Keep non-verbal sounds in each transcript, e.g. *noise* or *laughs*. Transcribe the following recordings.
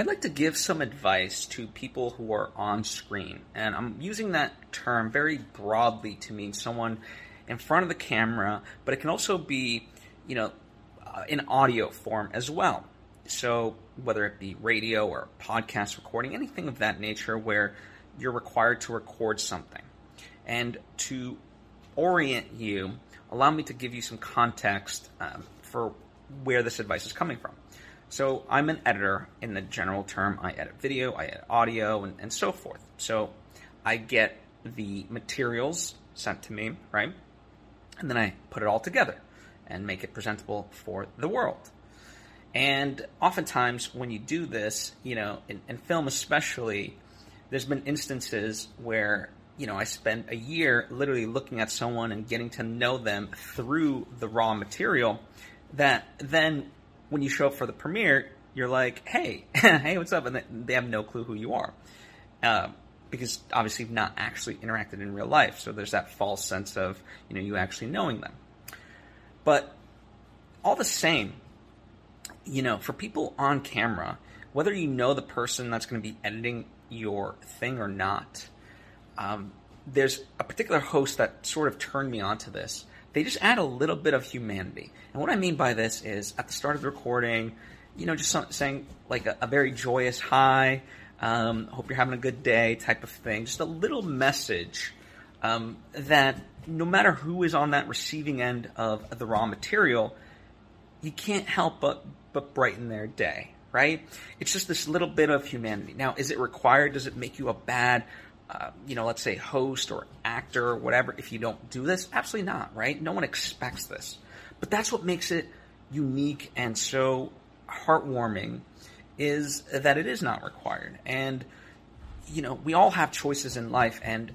I'd like to give some advice to people who are on screen, and I'm using that term very broadly to mean someone in front of the camera, but it can also be, you know, uh, in audio form as well. So whether it be radio or podcast recording, anything of that nature where you're required to record something. And to orient you, allow me to give you some context um, for where this advice is coming from. So I'm an editor in the general term. I edit video, I edit audio, and, and so forth. So I get the materials sent to me, right? And then I put it all together and make it presentable for the world. And oftentimes, when you do this, you know, in, in film especially, there's been instances where you know I spend a year literally looking at someone and getting to know them through the raw material. That then, when you show up for the premiere, you're like, "Hey, *laughs* hey, what's up?" And they have no clue who you are, uh, because obviously you've not actually interacted in real life. So there's that false sense of you know you actually knowing them. But all the same, you know, for people on camera, whether you know the person that's going to be editing your thing or not, um, there's a particular host that sort of turned me onto this. They just add a little bit of humanity. And what I mean by this is at the start of the recording, you know, just some, saying like a, a, very joyous hi, um, hope you're having a good day type of thing. Just a little message um, that no matter who is on that receiving end of the raw material, you can't help but but brighten their day, right? It's just this little bit of humanity. Now, is it required? Does it make you a bad, uh, you know, let's say host or actor or whatever if you don't do this? Absolutely not, right? No one expects this. But that's what makes it unique and so heartwarming is that it is not required. And, you know, we all have choices in life and,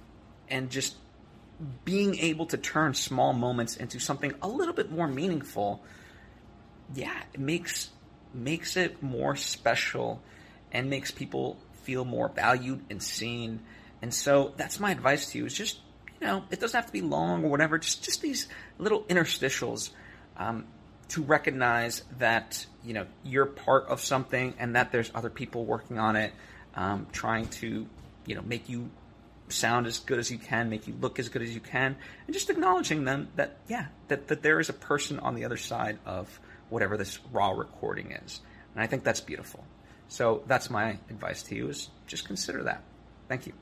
and just being able to turn small moments into something a little bit more meaningful yeah, it makes makes it more special and makes people feel more valued and seen. And so that's my advice to you is just, you know, it doesn't have to be long or whatever, just, just these little interstitials um, to recognize that, you know, you're part of something and that there's other people working on it, um, trying to, you know, make you sound as good as you can, make you look as good as you can, and just acknowledging them that, yeah, that, that there is a person on the other side of whatever this raw recording is. And I think that's beautiful. So that's my advice to you is just consider that. Thank you.